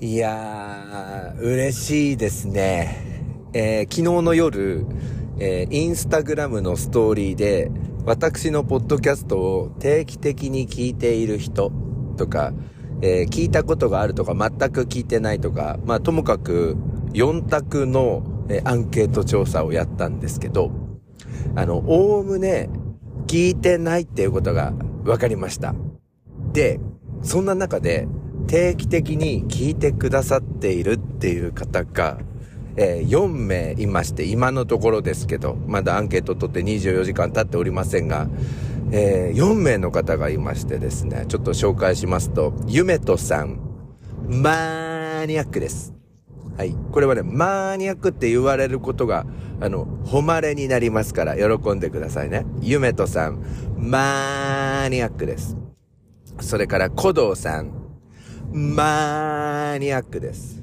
いやー、嬉しいですね。えー、昨日の夜、えー、インスタグラムのストーリーで、私のポッドキャストを定期的に聞いている人とか、えー、聞いたことがあるとか、全く聞いてないとか、まあ、ともかく、4択の、えアンケート調査をやったんですけど、あの、おおむね、聞いてないっていうことが分かりました。で、そんな中で、定期的に聞いてくださっているっていう方が、えー、4名いまして、今のところですけど、まだアンケート取って24時間経っておりませんが、えー、4名の方がいましてですね、ちょっと紹介しますと、ゆめとさん、マーニアックです。はい。これはね、マーニアックって言われることが、あの、誉れになりますから、喜んでくださいね。ゆめとさん、マーニアックです。それから、古道さん、マーニアックです。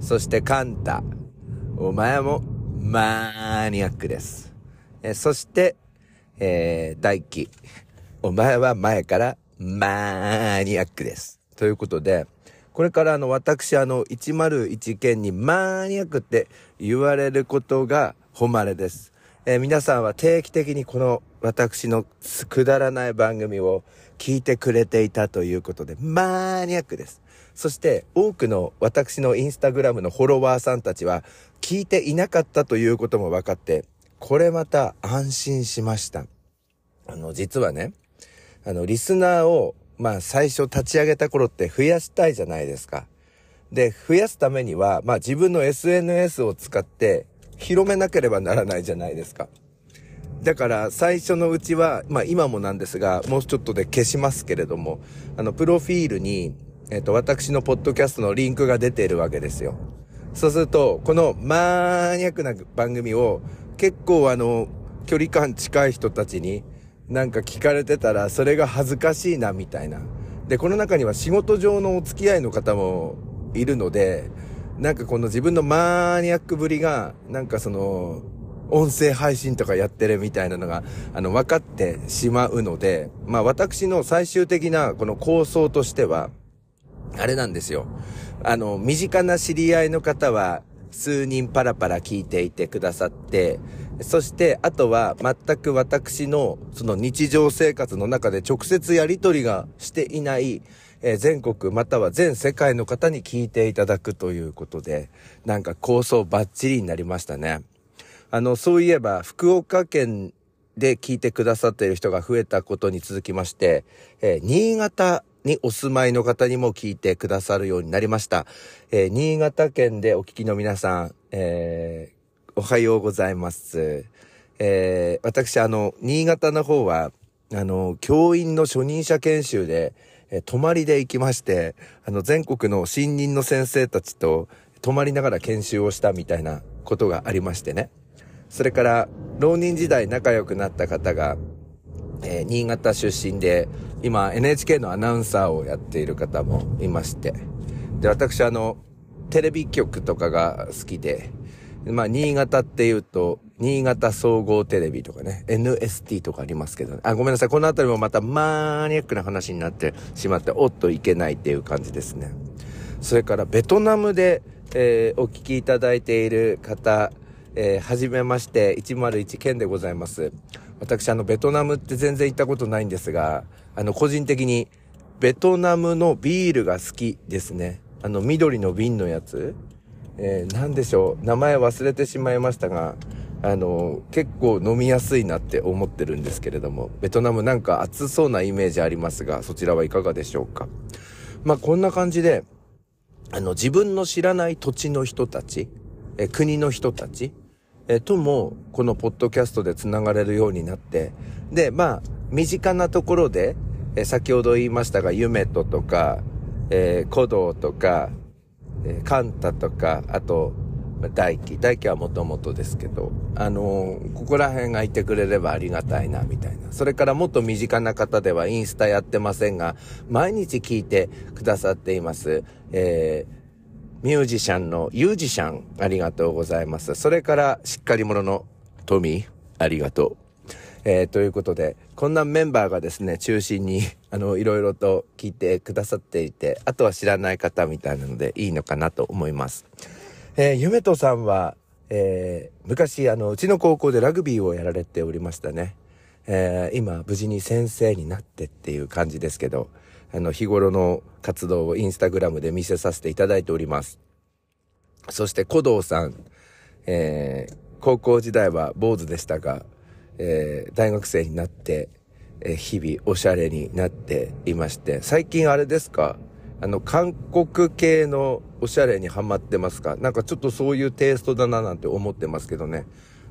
そしてカンタ。お前もマーニアックです。えそして、えー、大輝。お前は前からマーニアックです。ということで、これからあの私あの101件にマーニアックって言われることが誉れです。えー、皆さんは定期的にこの私のくだらない番組を聞いてくれていたということで、マニアックです。そして多くの私のインスタグラムのフォロワーさんたちは聞いていなかったということも分かって、これまた安心しました。あの、実はね、あの、リスナーを、まあ最初立ち上げた頃って増やしたいじゃないですか。で、増やすためには、まあ自分の SNS を使って広めなければならないじゃないですか。だから最初のうちは、まあ今もなんですが、もうちょっとで消しますけれども、あの、プロフィールに、えっ、と、私のポッドキャストのリンクが出ているわけですよ。そうすると、このマーニアックな番組を結構あの、距離感近い人たちになんか聞かれてたら、それが恥ずかしいな、みたいな。で、この中には仕事上のお付き合いの方もいるので、なんかこの自分のマーニアックぶりが、なんかその、音声配信とかやってるみたいなのが、あの、分かってしまうので、まあ私の最終的なこの構想としては、あれなんですよ。あの、身近な知り合いの方は、数人パラパラ聞いていてくださって、そして、あとは全く私のその日常生活の中で直接やり取りがしていない、えー、全国または全世界の方に聞いていただくということで、なんか構想バッチリになりましたね。あの、そういえば、福岡県で聞いてくださっている人が増えたことに続きまして、えー、新潟にお住まいの方にも聞いてくださるようになりました。えー、新潟県でお聞きの皆さん、えー、おはようございます。え、私、あの、新潟の方は、あの、教員の初任者研修で、え泊まりで行きまして、あの、全国の新任の先生たちと泊まりながら研修をしたみたいなことがありましてね。それから、浪人時代仲良くなった方が、えー、新潟出身で、今 NHK のアナウンサーをやっている方もいまして、で、私あの、テレビ局とかが好きで、まあ、新潟っていうと、新潟総合テレビとかね、NST とかありますけどね。あ、ごめんなさい。この辺りもまたマニアックな話になってしまって、おっといけないっていう感じですね。それから、ベトナムで、えー、お聞きいただいている方、えー、はじめまして、101県でございます。私、あの、ベトナムって全然行ったことないんですが、あの、個人的に、ベトナムのビールが好きですね。あの、緑の瓶のやつ。えー、なんでしょう。名前忘れてしまいましたが、あの、結構飲みやすいなって思ってるんですけれども、ベトナムなんか暑そうなイメージありますが、そちらはいかがでしょうか。まあ、こんな感じで、あの、自分の知らない土地の人たち、え国の人たち、えとも、このポッドキャストで繋がれるようになって、で、まあ、身近なところで、え先ほど言いましたが、夢ととか、えー、古道とか、えー、カンタとか、あと、大輝。大輝はもともとですけど、あのー、ここら辺がいてくれればありがたいな、みたいな。それからもっと身近な方ではインスタやってませんが、毎日聞いてくださっています。えー、ミュージシャンのユージシャン、ありがとうございます。それから、しっかり者のトミー、ありがとう。えー、ということで、こんなメンバーがですね、中心に、あの、いろいろと聞いてくださっていて、あとは知らない方みたいなのでいいのかなと思います。えー、ゆめとさんは、えー、昔、あの、うちの高校でラグビーをやられておりましたね。えー、今、無事に先生になってっていう感じですけど、あの、日頃の活動をインスタグラムで見せさせていただいております。そして、古道さん、えー、高校時代は坊主でしたが、えー、大学生になって、えー、日々おしゃれになっていまして、最近あれですか？あの、韓国系のおしゃれにハマってますか？なんかちょっとそういうテイストだななんて思ってますけどね。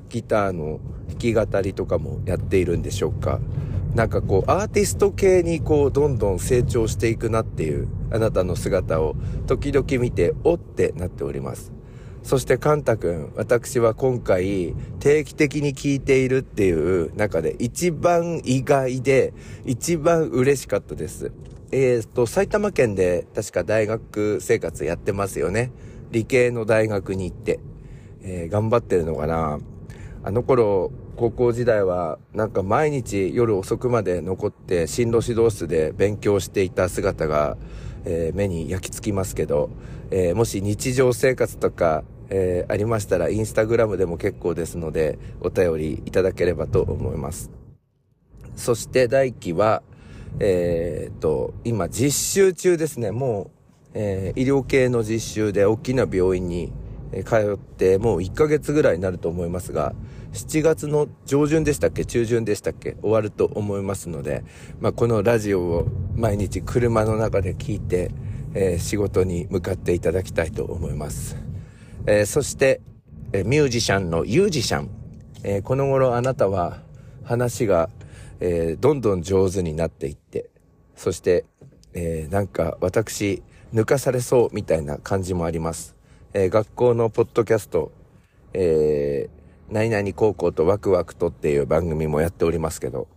ギターの弾き語りとかもやっているんでしょうか？なんかこう、アーティスト系にこう、どんどん成長していくなっていう、あなたの姿を時々見て、おってなっております。そしてカンタ君、私は今回定期的に聞いているっていう中で一番意外で一番嬉しかったです。えーと、埼玉県で確か大学生活やってますよね。理系の大学に行って、えー、頑張ってるのかな。あの頃、高校時代はなんか毎日夜遅くまで残って進路指導室で勉強していた姿が、えー、目に焼き付きますけど、えー、もし日常生活とかえー、ありましたら、インスタグラムでも結構ですので、お便りいただければと思います。そして、大輝は、えー、と、今、実習中ですね。もう、え、医療系の実習で大きな病院にえ通って、もう1ヶ月ぐらいになると思いますが、7月の上旬でしたっけ中旬でしたっけ終わると思いますので、まあ、このラジオを毎日車の中で聞いて、えー、仕事に向かっていただきたいと思います。えー、そして、えー、ミュージシャンのユージシャン。えー、この頃あなたは話が、えどんどん上手になっていって、そして、えなんか私、抜かされそうみたいな感じもあります。え学校のポッドキャスト、え何々高校とワクワクとっていう番組もやっておりますけど、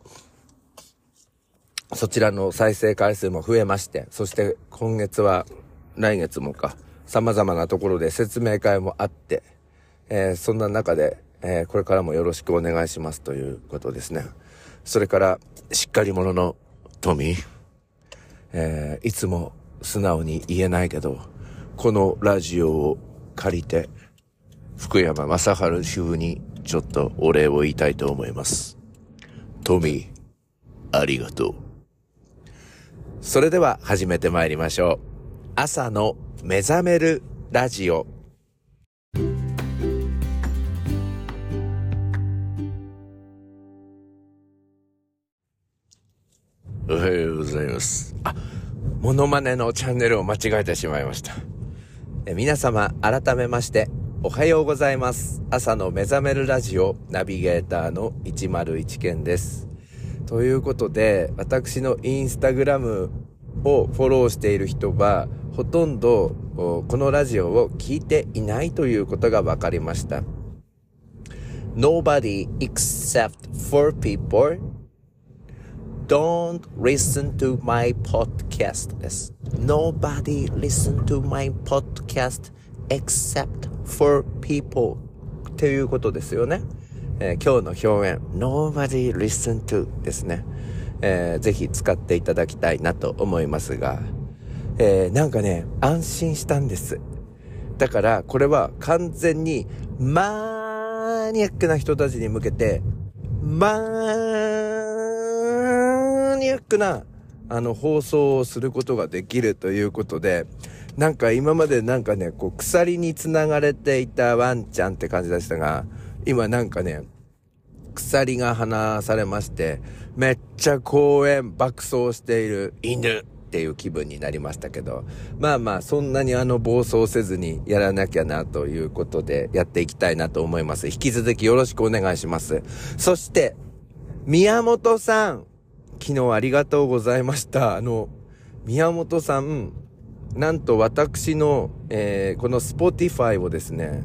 そちらの再生回数も増えまして、そして今月は来月もか、様々なところで説明会もあって、えー、そんな中で、えー、これからもよろしくお願いしますということですね。それから、しっかり者のトミー、えー、いつも素直に言えないけど、このラジオを借りて、福山雅治風にちょっとお礼を言いたいと思います。トミー、ありがとう。それでは始めてまいりましょう。朝の目覚めるラジオおはようございます。あ、モノマネのチャンネルを間違えてしまいました。皆様、改めまして、おはようございます。朝の目覚めるラジオナビゲーターの101健です。ということで、私のインスタグラムをフォローしている人は、ほとんどこのラジオを聞いていないということが分かりました。Nobody except four people don't listen to my podcast です。Nobody listen to my podcast except for people っていうことですよね。えー、今日の表現 Nobody listen to ですね。えー、ぜひ使っていただきたいなと思いますが、えー、なんかね、安心したんです。だから、これは完全に、マニアックな人たちに向けて、マニアックな、あの、放送をすることができるということで、なんか今までなんかね、こう、鎖に繋がれていたワンちゃんって感じでしたが、今なんかね、鎖が離されまして、めっちゃ公園爆走している犬っていう気分になりましたけど、まあまあ、そんなにあの暴走せずにやらなきゃなということでやっていきたいなと思います。引き続きよろしくお願いします。そして、宮本さん、昨日ありがとうございました。あの、宮本さん、なんと私の、えー、この Spotify をですね、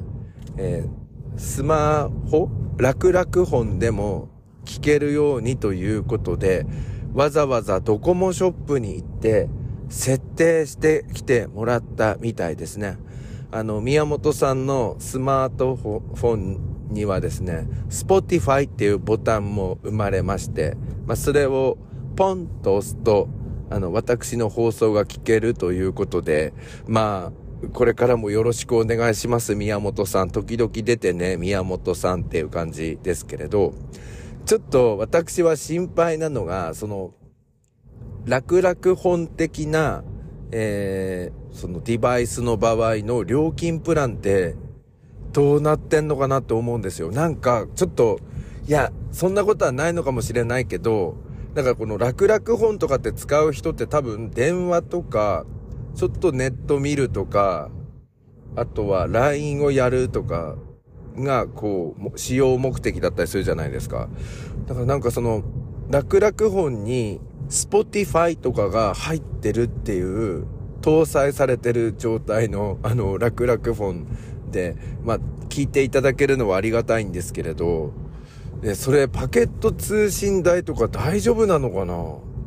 えー、スマホ楽々本でも聞けるようにということで、わざわざドコモショップに行って、設定してきてもらったみたいですね。あの、宮本さんのスマートフォンにはですね、Spotify っていうボタンも生まれまして、まあ、それをポンと押すと、あの、私の放送が聞けるということで、まあ、これからもよろしくお願いします、宮本さん。時々出てね、宮本さんっていう感じですけれど、ちょっと私は心配なのが、その、楽々本的な、えー、そのデバイスの場合の料金プランってどうなってんのかなって思うんですよ。なんか、ちょっと、いや、そんなことはないのかもしれないけど、なんかこの楽々本とかって使う人って多分電話とか、ちょっとネット見るとか、あとは LINE をやるとかが、こう、使用目的だったりするじゃないですか。だからなんかその、楽々本に Spotify とかが入ってるっていう、搭載されてる状態の、あの、楽々本、まあ、聞いていただけるのはありがたいんですけれど、で、それパケット通信代とか大丈夫なのかな？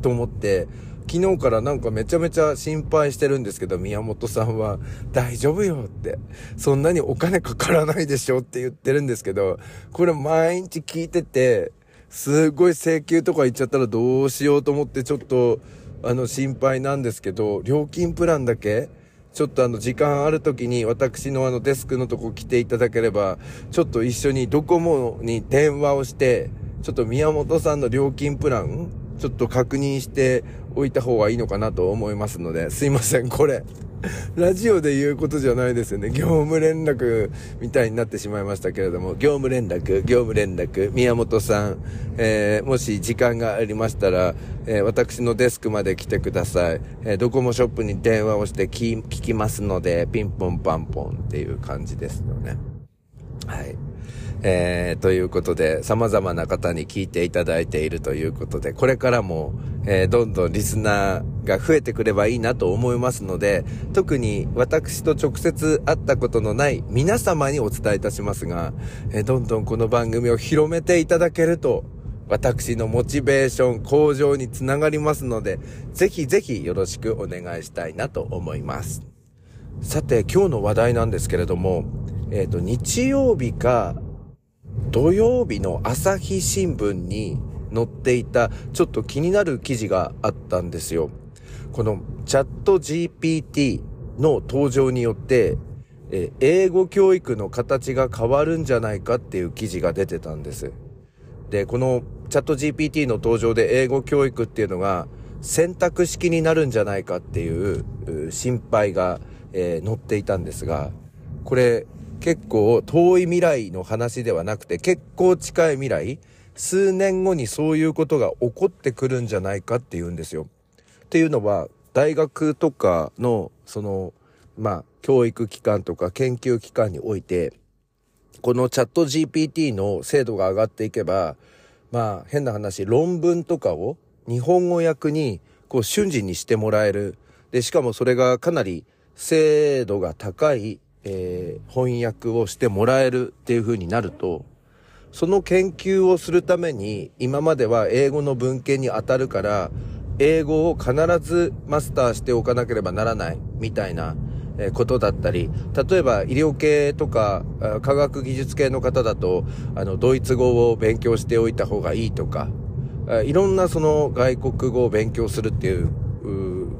と思って、昨日からなんかめちゃめちゃ心配してるんですけど、宮本さんは大丈夫よって、そんなにお金かからないでしょって言ってるんですけど、これ毎日聞いてて、すごい請求とか言っちゃったらどうしようと思ってちょっと、あの心配なんですけど、料金プランだけちょっとあの時間ある時に私のあのデスクのとこ来ていただければ、ちょっと一緒にドコモに電話をして、ちょっと宮本さんの料金プラン、ちょっと確認しておいた方がいいのかなと思いますので、すいません、これ。ラジオで言うことじゃないですよね。業務連絡みたいになってしまいましたけれども、業務連絡、業務連絡、宮本さん、えー、もし時間がありましたら、えー、私のデスクまで来てください。えー、ドコモショップに電話をして聞きますので、ピンポンパンポンっていう感じですよね。はい。えー、ということで、様々な方に聞いていただいているということで、これからも、えー、どんどんリスナーが増えてくればいいなと思いますので、特に私と直接会ったことのない皆様にお伝えいたしますが、えー、どんどんこの番組を広めていただけると、私のモチベーション向上につながりますので、ぜひぜひよろしくお願いしたいなと思います。さて、今日の話題なんですけれども、えっ、ー、と、日曜日か土曜日の朝日新聞に載っていたちょっと気になる記事があったんですよ。このチャット GPT の登場によって、え英語教育の形が変わるんじゃないかっていう記事が出てたんです。で、このチャット GPT の登場で英語教育っていうのが選択式になるんじゃないかっていう心配が、えー、載っていたんですが、これ結構遠い未来の話ではなくて結構近い未来、数年後にそういうことが起こってくるんじゃないかっていうんですよ。っていうのは、大学とかの、その、まあ、教育機関とか研究機関において、このチャット GPT の精度が上がっていけば、まあ、変な話、論文とかを日本語訳に、こう、瞬時にしてもらえる。で、しかもそれがかなり精度が高いえー、翻訳をしてもらえるっていう風になると、その研究をするために、今までは英語の文献に当たるから、英語を必ずマスターしておかなければならない、みたいなことだったり、例えば医療系とか科学技術系の方だと、あの、ドイツ語を勉強しておいた方がいいとか、いろんなその外国語を勉強するっていう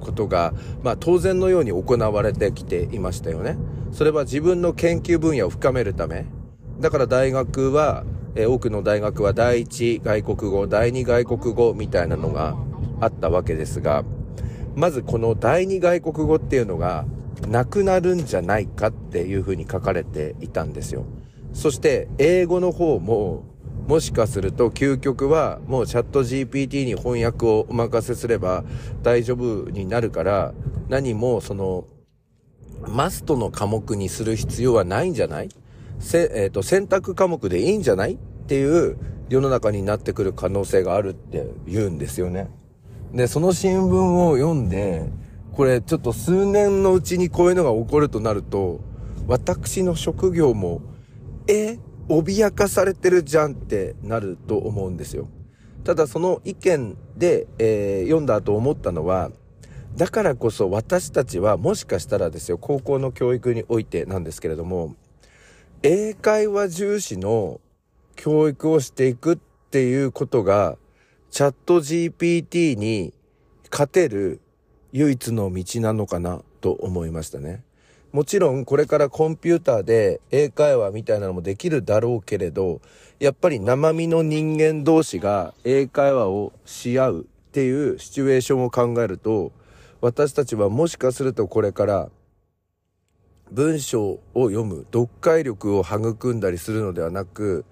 ことが、まあ当然のように行われてきていましたよね。それは自分の研究分野を深めるため。だから大学は、え、多くの大学は第一外国語、第二外国語みたいなのがあったわけですが、まずこの第二外国語っていうのがなくなるんじゃないかっていうふうに書かれていたんですよ。そして英語の方ももしかすると究極はもうチャット GPT に翻訳をお任せすれば大丈夫になるから何もそのマストの科目にする必要はないんじゃない？せ、えっ、ー、と、選択科目でいいんじゃない？っていう世の中になってくる可能性があるって言うんですよね。で、その新聞を読んで、これちょっと数年のうちにこういうのが起こるとなると、私の職業も、え？脅かされてるじゃんってなると思うんですよ。ただその意見で、えー、読んだ後思ったのは、だからこそ私たちはもしかしたらですよ、高校の教育においてなんですけれども、英会話重視の教育をしていくっていうことが、チャット GPT に勝てる唯一の道なのかなと思いましたね。もちろんこれからコンピューターで英会話みたいなのもできるだろうけれど、やっぱり生身の人間同士が英会話をし合うっていうシチュエーションを考えると、私たちはもしかするとこれから文章を読む読解力を育んだりするのではなく、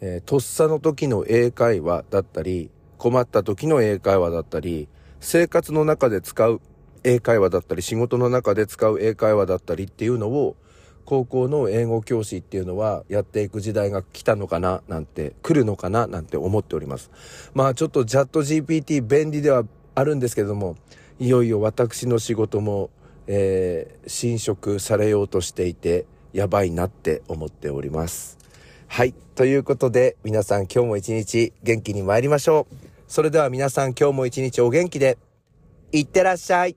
えー、とっさの時の英会話だったり、困った時の英会話だったり、生活の中で使う英会話だったり、仕事の中で使う英会話だったりっていうのを、高校の英語教師っていうのはやっていく時代が来たのかななんて、来るのかななんて思っております。まあちょっとチャット GPT 便利ではあるんですけれども、いよいよ私の仕事も、えー、侵食されようとしていて、やばいなって思っております。はい。ということで、皆さん今日も一日元気に参りましょう。それでは皆さん今日も一日お元気で、いってらっしゃい。